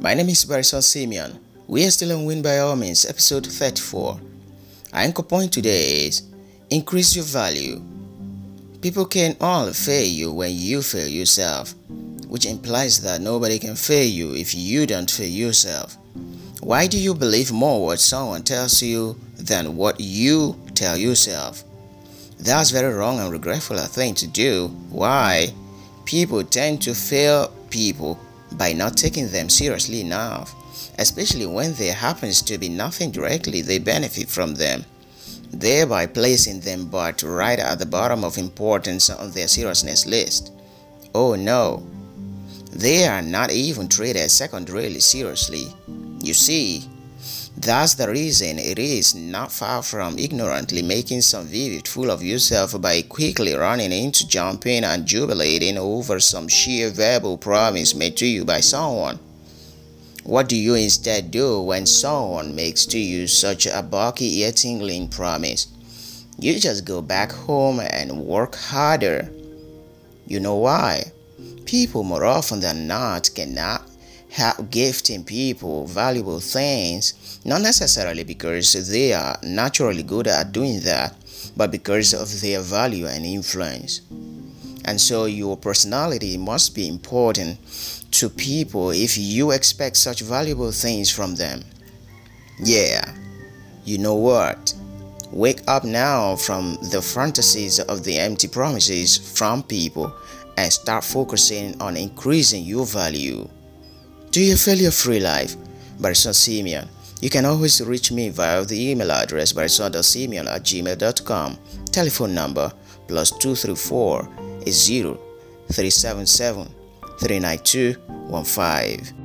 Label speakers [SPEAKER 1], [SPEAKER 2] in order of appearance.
[SPEAKER 1] My name is Barison Simeon. We are still on Win by All Means, episode 34. Our anchor point today is Increase your value. People can only fail you when you fail yourself, which implies that nobody can fail you if you don't fail yourself. Why do you believe more what someone tells you than what you tell yourself? That's very wrong and regretful thing to do. Why? People tend to fail people by not taking them seriously enough, especially when there happens to be nothing directly they benefit from them, thereby placing them but right at the bottom of importance on their seriousness list. Oh no, they are not even treated secondarily seriously. You see, that's the reason it is not far from ignorantly making some vivid fool of yourself by quickly running into jumping and jubilating over some sheer verbal promise made to you by someone. What do you instead do when someone makes to you such a bulky ear tingling promise? You just go back home and work harder. You know why? People more often than not cannot gifting people valuable things, not necessarily because they are naturally good at doing that, but because of their value and influence. And so your personality must be important to people if you expect such valuable things from them. Yeah, you know what? Wake up now from the fantasies of the empty promises from people and start focusing on increasing your value. Do you feel your free life? Barison Simeon. You can always reach me via the email address barison.simeon at gmail.com. Telephone number plus 234 is 0 377 392 15.